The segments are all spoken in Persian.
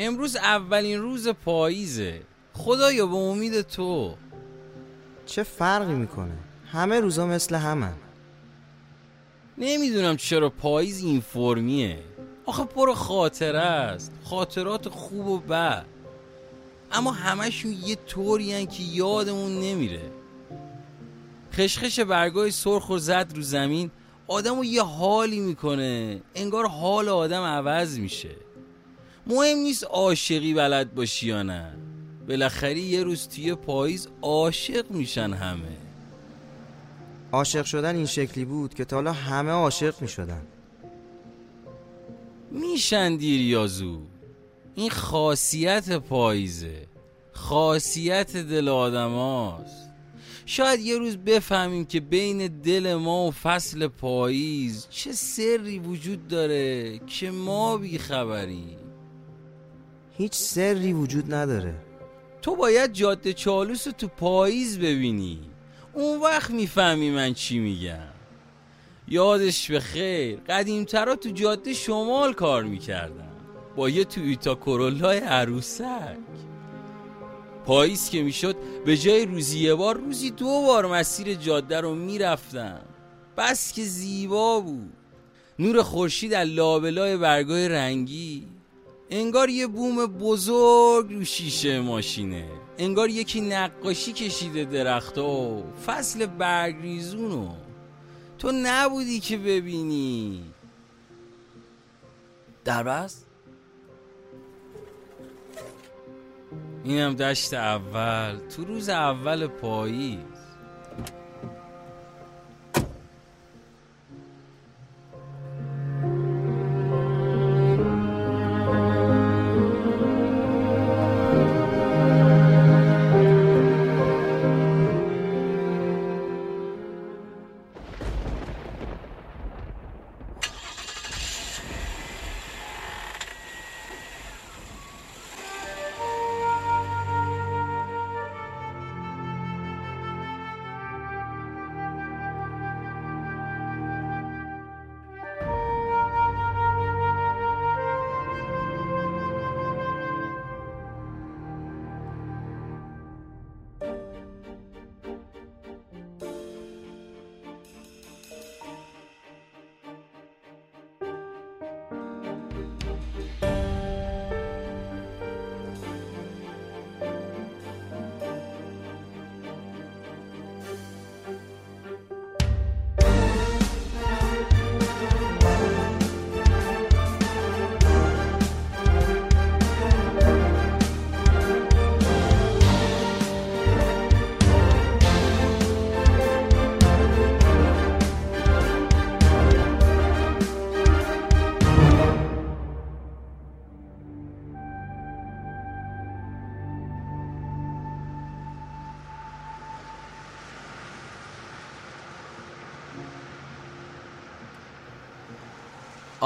امروز اولین روز پاییزه. خدایا به امید تو. چه فرقی می‌کنه؟ همه روزا مثل همه نمی‌دونم چرا پاییز این فرمیه آخه پر خاطره است. خاطرات خوب و بد. اما همشون یه طوری که یادمون نمیره. خشخش برگای سرخ و زد رو زمین آدم یه حالی می‌کنه. انگار حال آدم عوض میشه. مهم نیست عاشقی بلد باشی یا نه. بالاخره یه روز توی پاییز عاشق میشن همه. عاشق شدن این شکلی بود که تا حالا همه عاشق می‌شدن. میشن دیر یا زود. این خاصیت پاییزه. خاصیت دل آدماست شاید یه روز بفهمیم که بین دل ما و فصل پاییز چه سری وجود داره که ما بیخبریم. هیچ سری وجود نداره. تو باید جاده چالوس رو تو پاییز ببینی. اون وقت می‌فهمی من چی میگم. یادش به خیر قدیمترا تو جاده شمال کار می‌کردم با یه تویوتا کرولای عروسک. پاییز که می‌شد به جای روزی یه بار روزی دو بار مسیر جاده رو می‌رفتم بس که زیبا بود. نور خورشید از لابلای برگای رنگی. انگار یه بوم بزرگ رو شیشه ماشینه. انگار یکی نقاشی کشیده درخت و فصل برگریزونو تو نبودی که ببینی. دربست اینم دشت اول. تو روز اول پاییز.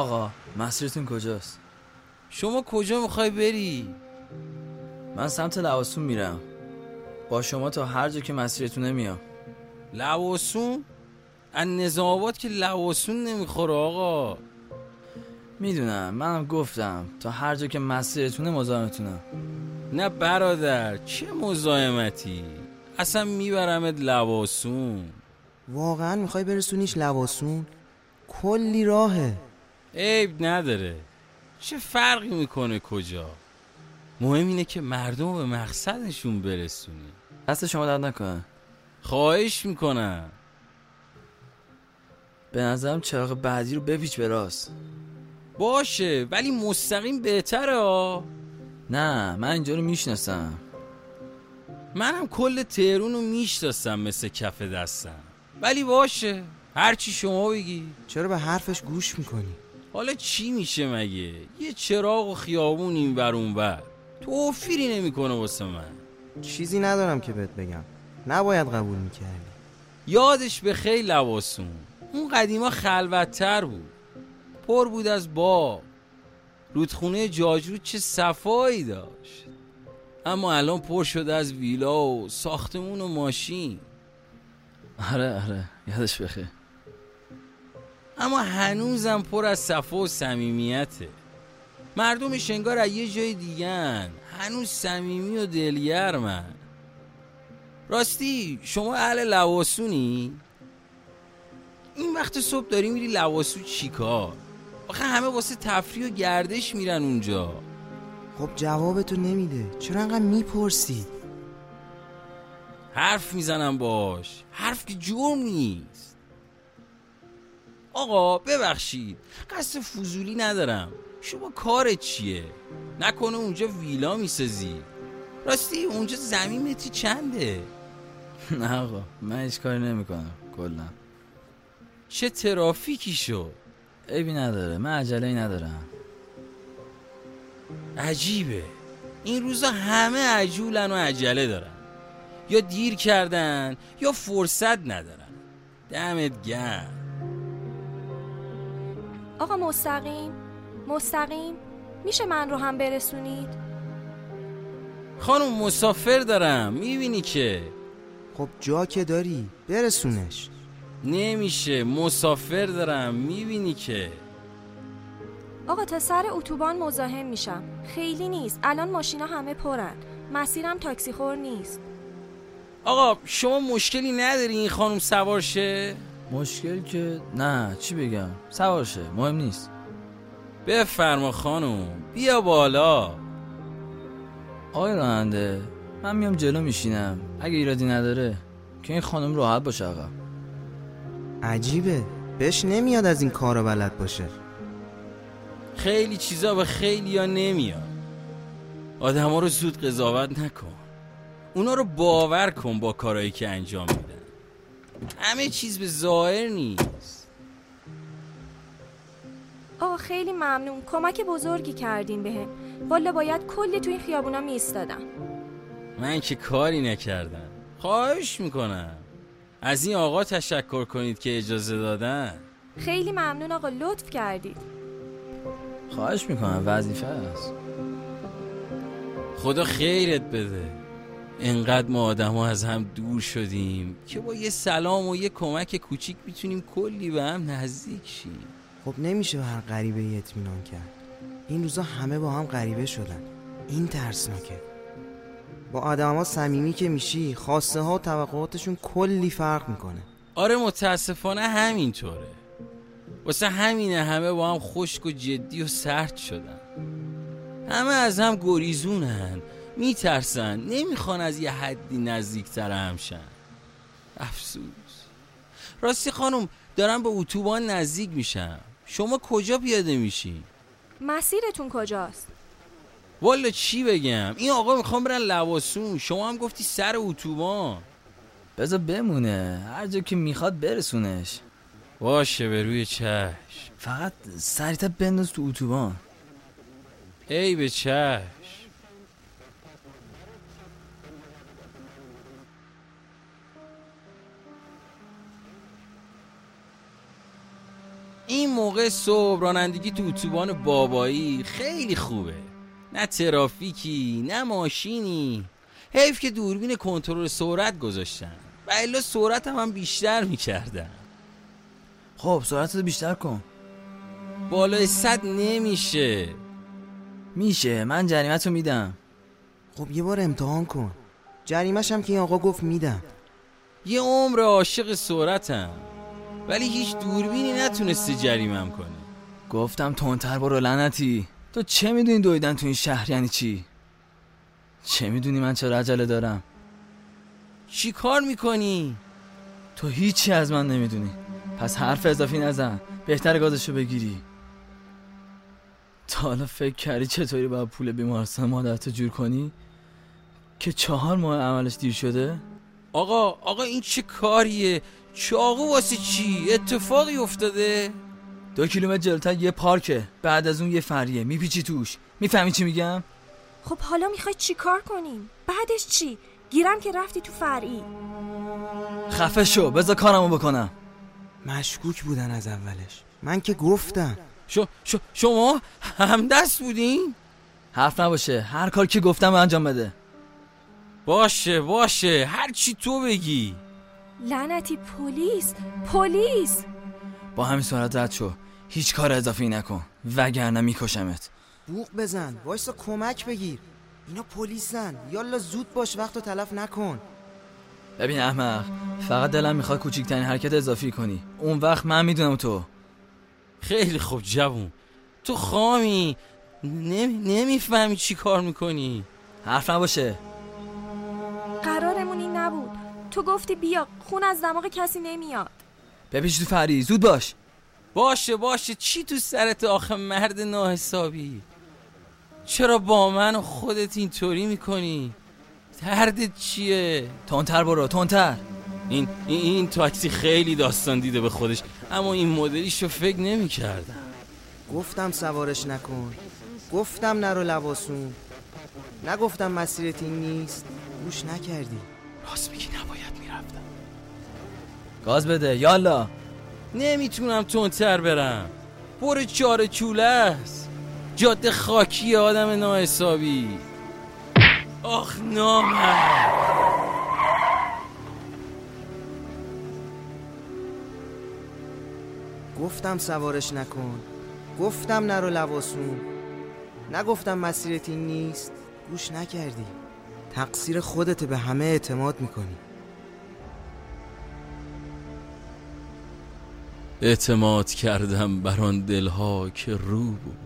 آقا مسیرتون کجاست؟ شما کجا می‌خوای بری؟ من سمت لواسون میرم. با شما تا هر جا که مسیرتونه میام لواسون؟ از نظام آباد که لواسون نمی‌خوره آقا. می‌دونم منم گفتم تا هر جا که مسیرتونه مزاحمتونم. نه برادر چه مزاحمتی؟ اصلا میبرمت لواسون. واقعا می‌خوای برسونیش لواسون؟ کلی راهه. عیب نداره. چه فرقی می‌کنه کجا؟ مهم اینه که مردم رو به مقصدشون برسونی دست شما درد نکنه. خواهش می‌کنم. به نظرم چراغ بعدی رو بپیچ به راست. باشه ولی مستقیم بهتره ها. نه من اینجا رو می‌شناسم. منم کل تهرون رو می‌شناسم مثل کف دستم. ولی باشه هرچی شما بگی. چرا به حرفش گوش می‌کنی؟ حالا چی میشه مگه؟ یه چراغ و خیابون این بر اون بر توفیری نمی‌کنه واسه من. چیزی ندارم که بهت بگم. نباید قبول می‌کردی. یادش به خیلی لواسون. اون قدیما خلوتتر بود. پر بود از باغ. رودخونه جاجرود چه صفایی داشت. اما الان پر شده از ویلا و ساختمون و ماشین. آره آره. یادش بخیر. اما هنوزم پر از صفا و صمیمیته. مردم شنگار از یه جای دیگن هنوز صمیمی و دلگرمن. راستی شما اهل لواسونی؟ این وقت صبح داری میری لواسو چیکار؟ آخه همه واسه تفریح و گردش میرن اونجا. خب جوابتو نمیده. چرا انقدر می‌پرسی؟ حرف می‌زنم باش. حرف که جرم نیست. آقا ببخشید. قصد فضولی ندارم. شما کارت چیه؟ نکنه اونجا ویلا می‌سازی. راستی اونجا زمین متری چنده؟ نه آقا من هیچ کاری نمی‌کنم کلا. چه ترافیکی شد؟ عیبی نداره من عجله ندارم. عجیبه. این روزا همه عجولن و عجله دارن. یا دیر کردن یا فرصت ندارن. دمت گرم. آقا مستقیم مستقیم. میشه من رو هم برسونید؟ خانم مسافر دارم می‌بینی که؟ خب جا که داری برسونش. نمیشه مسافر دارم می‌بینی که؟ آقا تا سر اتوبان مزاحم میشم. خیلی نیست الان ماشینا همه پرن. مسیرم تاکسی خور نیست. آقا شما مشکلی نداری این خانم سوار شه مشکل که نه چی بگم؟ سوار شه مهم نیست. بفرما خانم بیا بالا. آقای راننده من میام جلو میشینم. اگه ایرادی نداره که این خانم راحت باشه آقا. عجیبه. بهش نمیاد از این کارا بلد باشه. خیلی چیزا به خیلی ها نمیاد. آدم ها رو زود قضاوت نکن. اونا رو باور کن با کارهایی که انجام میدن همه چیز به ظاهر نیست. آقا خیلی ممنون. کمک بزرگی کردین بهم والا باید کلی تو این خیابونا میستادم من که کاری نکردم. خواهش می‌کنم. از این آقا تشکر کنید که اجازه دادن. خیلی ممنون آقا لطف کردید. خواهش می‌کنم وظیفه است. خدا خیرت بده. انقدر ما آدم ها از هم دور شدیم که با یه سلام و یه کمک کوچیک می‌تونیم کلی به هم نزدیک شیم. خب نمیشه به هر غریبه ای اطمینان کرد. این روزا همه با هم غریبه شدن. این ترسناکه. با آدم ها صمیمی که میشی خواسته ها و توقعاتشون کلی فرق می‌کنه. آره متاسفانه همینطوره. واسه همینه همه با هم خشک و جدی و سرد شدن. همه از هم گریزونن. میترسن نمی‌خوان از یه حدی نزدیکتر همشن افسوس. راستی خانم دارم به اتوبان نزدیک میشم شما کجا پیاده میشین؟ مسیرتون کجاست؟ والا چی بگم؟ این آقا می‌خوام برن لواسون. شما هم گفتی سر اتوبان. بذار بمونه. هر جا که می‌خواد برسونش. باشه به روی چشم. فقط سریعتر بنداز تو اتوبان. ای به چشم. این موقع صبح رانندگی تو اتوبان بابایی خیلی خوبه. نه ترافیکی نه ماشینی. حیف که دوربین کنترل سرعت گذاشتن. و الا سرعت هم, هم بیشتر می‌کردن خب سرعت رو بیشتر کن. بالای صد نمیشه. میشه. من جریمت رو میدم. خب یه بار امتحان کن. جریمش هم که این آقا گفت میدم. یه عمر عاشق سرعتم. ولی هیچ دوربینی نتونسته جریمم کنه گفتم تندتر برو لعنتی. تو چه می‌دونی دویدن تو این شهر یعنی چی؟ چه می‌دونی من چرا عجله دارم؟ چی کار می‌کنی؟ تو هیچی از من نمی‌دونی. پس حرف اضافی نزن. بهتر گازشو بگیری. تا حالا فکر کردی چطوری باید پول بیمارستان مادرتو جور کنی؟ که چهار ماه عملش دیر شده؟ آقا آقا این چه کاریه؟ چاقو واسه چی؟ اتفاقی افتاده؟ دو کیلومتر جلوتر یه پارکه. بعد از اون یه فریه. میپیچی توش. می‌فهمی چی میگم؟ خب حالا می‌خوای چی کار کنیم؟ بعدش چی؟ گیرم که رفتی تو فرعی. خفه شو. بذار کارمو بکنم. مشکوک بودن از اولش. من که گفتم. شو شو شما همدست بودین؟ حرف نباشه. هر کار که گفتم انجام بده. باشه باشه. هر چی تو بگی. لعنتی پلیس پلیس! با همین سرعت رد شو. هیچ کار اضافی نکن. وگرنه میکشمت. بوق بزن. وایسا کمک بگیر. اینا پلیسن. یالا زود باش وقت رو تلف نکن. ببین احمق فقط دلم می‌خواد کوچیکترین حرکت اضافی کنی. اون وقت من می‌دونم تو. خیلی خوب جوون. تو خامی. نمی... نمی‌فهمی چی کار می‌کنی. حرف نباشه. قرارمون این نبود. تو گفتی بیا خون از دماغ کسی نمیاد. بپیش تو فری زود باش. باشه باشه. چی تو سرت آخه مرد ناحسابی؟ چرا با من و خودت اینطوری می‌کنی؟ دردت چیه؟ تندتر برو تندتر. این این, این تاکسی خیلی داستان دیده به خودش اما این مدلیشو فکر نمی‌کردم. گفتم سوارش نکن. گفتم نرو لباسون نگفتم مسیرت این نیست. گوش نکردی. راست میگی نباید می‌رفتم. گاز بده یالا. نمی‌تونم تندتر برم. پر چاره چوله است. جاده خاکی آدم ناحسابی. آخ نامرد گفتم سوارش نکن. گفتم نرو لباسون نگفتم مسیرت این نیست. گوش نکردی. تقصیر خودت به همه اعتماد می‌کنی. اعتماد کردم بر آن دلها که رو بود.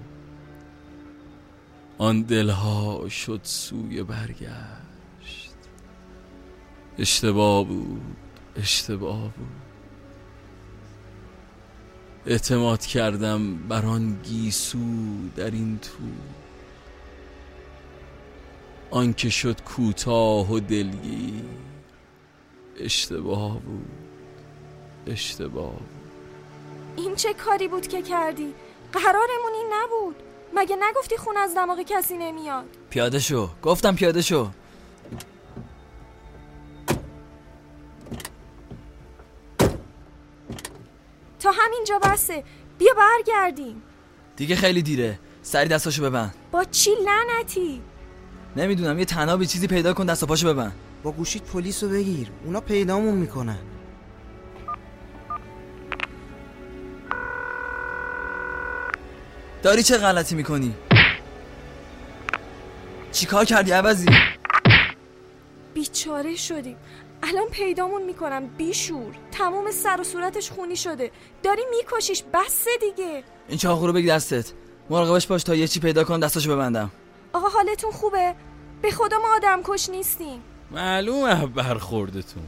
آن دلها شد سوی برگشت. اشتباه بود اشتباه بود. اعتماد کردم بر آن گیسو در این تو. آن که شد کوتاه و دلگیر. اشتباه بود. اشتباه بود. این چه کاری بود که کردی؟ قرارمون این نبود. مگه نگفتی خون از دماغ کسی نمیاد؟ پیاده شو. گفتم پیاده شو. تا همینجا بسه. بیا برگردیم. دیگه خیلی دیره. سری دستاشو ببند. با چی لعنتی؟ نمی‌دونم یه تنابی چیزی پیدا کن دست و پاشو ببند. با گوشیت پلیس رو بگیر. اونا پیدامون می‌کنن. داری چه غلطی می‌کنی؟ چیکار کردی عوضی؟ بیچاره شدیم. الان پیدامون می‌کنم بیشور. تموم سر و صورتش خونی شده. داری میکشیش بسه دیگه. این چاقو رو بگی دستت. مراقبش باش تا یه چی پیدا کن دستاشو ببندم. آقا حالتون خوبه؟ به خدا ما آدم کش نیستیم. معلومه برخوردتون.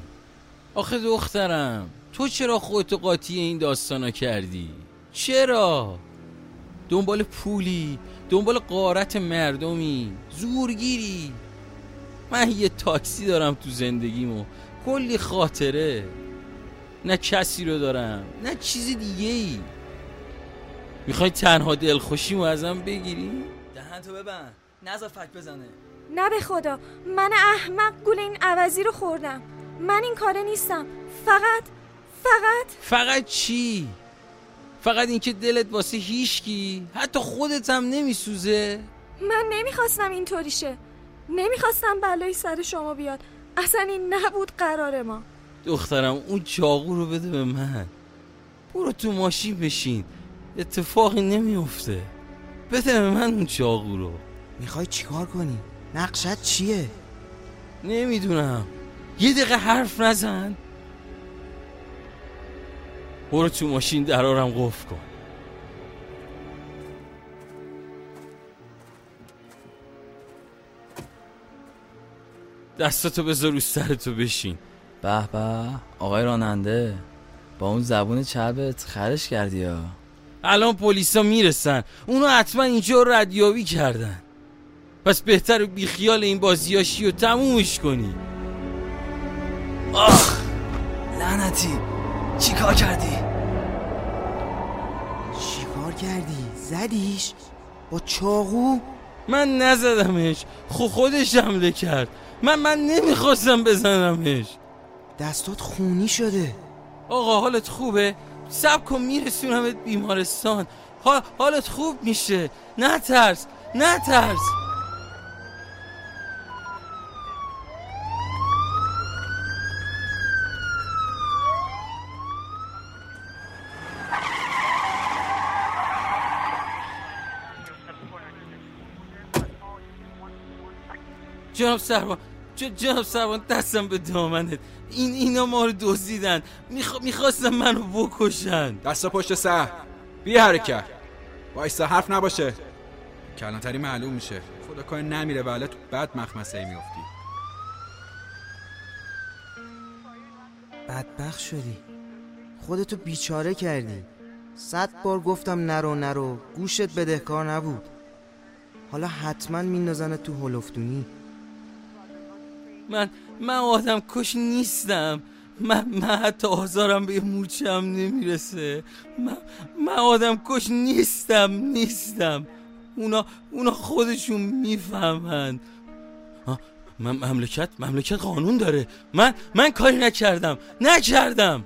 آخه دخترم تو چرا خودتو قاطی این داستانا کردی؟ چرا؟ دنبال پولی دنبال قارت مردمی زورگیری. من یه تاکسی دارم تو زندگیمو. کلی خاطره. نه کسی رو دارم نه چیز دیگه ای می‌خوای تنها دلخوشیمو ازم بگیری؟ دهن تو ببند. نزا فک بزنه. نه به خدا من احمق گول این عوضی رو خوردم. من این کاره نیستم. فقط فقط. فقط چی؟ فقط اینکه دلت واسه هیشکی حتی خودت هم نمیسوزه. من نمی‌خواستم اینطوری شه. نمی‌خواستم بلایی سر شما بیاد. اصلا این نبود قرار ما. دخترم اون چاقو رو بده به من. برو تو ماشین بشین. اتفاقی نمیفته بده به من اون چاقو رو. می‌خوای چیکار کنی؟ نقشت چیه؟ نمی‌دونم. یه دقیقه حرف نزن. برو تو ماشین درارم قفل کن. دستاتو بذار رو سرتو بشین. به به آقای راننده با اون زبون چربت خرش کردی یا الان پلیسا می‌رسن. اونو حتما اینجا ردیابی کردن. پس بهتر بیخیال این بازیاشی و تمومش کنی. آخ لعنتی. چی کار کردی؟ چیکار کردی؟ زدیش؟ با چاقو؟ من نزدمش. خو خودش حمله کرد. من من نمی‌خواستم بزنمش. دستات خونی شده. آقا حالت خوبه؟ سب کن میرسونمت بیمارستان. حال حالت خوب میشه. نه ترس نه ترس جناب سربان جناب سربان دستم به دامنت. این اینا ما رو دزدیدن. میخ... می‌خواستم منو بکشن. دست پشت سر. بی حرکت. وایسا حرف نباشه. کلانتری معلوم میشه. خدا کار نمیره ولی تو بد مخمسه میافتی. بدبخ شدی. خودتو بیچاره کردی. صد بار گفتم نرو نرو. گوشت بدهکار نبود. حالا حتما میندازن تو هلفتونی من من آدم کش نیستم. من, من حتی آزارم به موچم نمی‌رسه. من, من آدم کش نیستم نیستم. اونا اونا خودشون می‌فهمند من مملکت مملکت قانون داره. من من کاری نکردم. نکردم.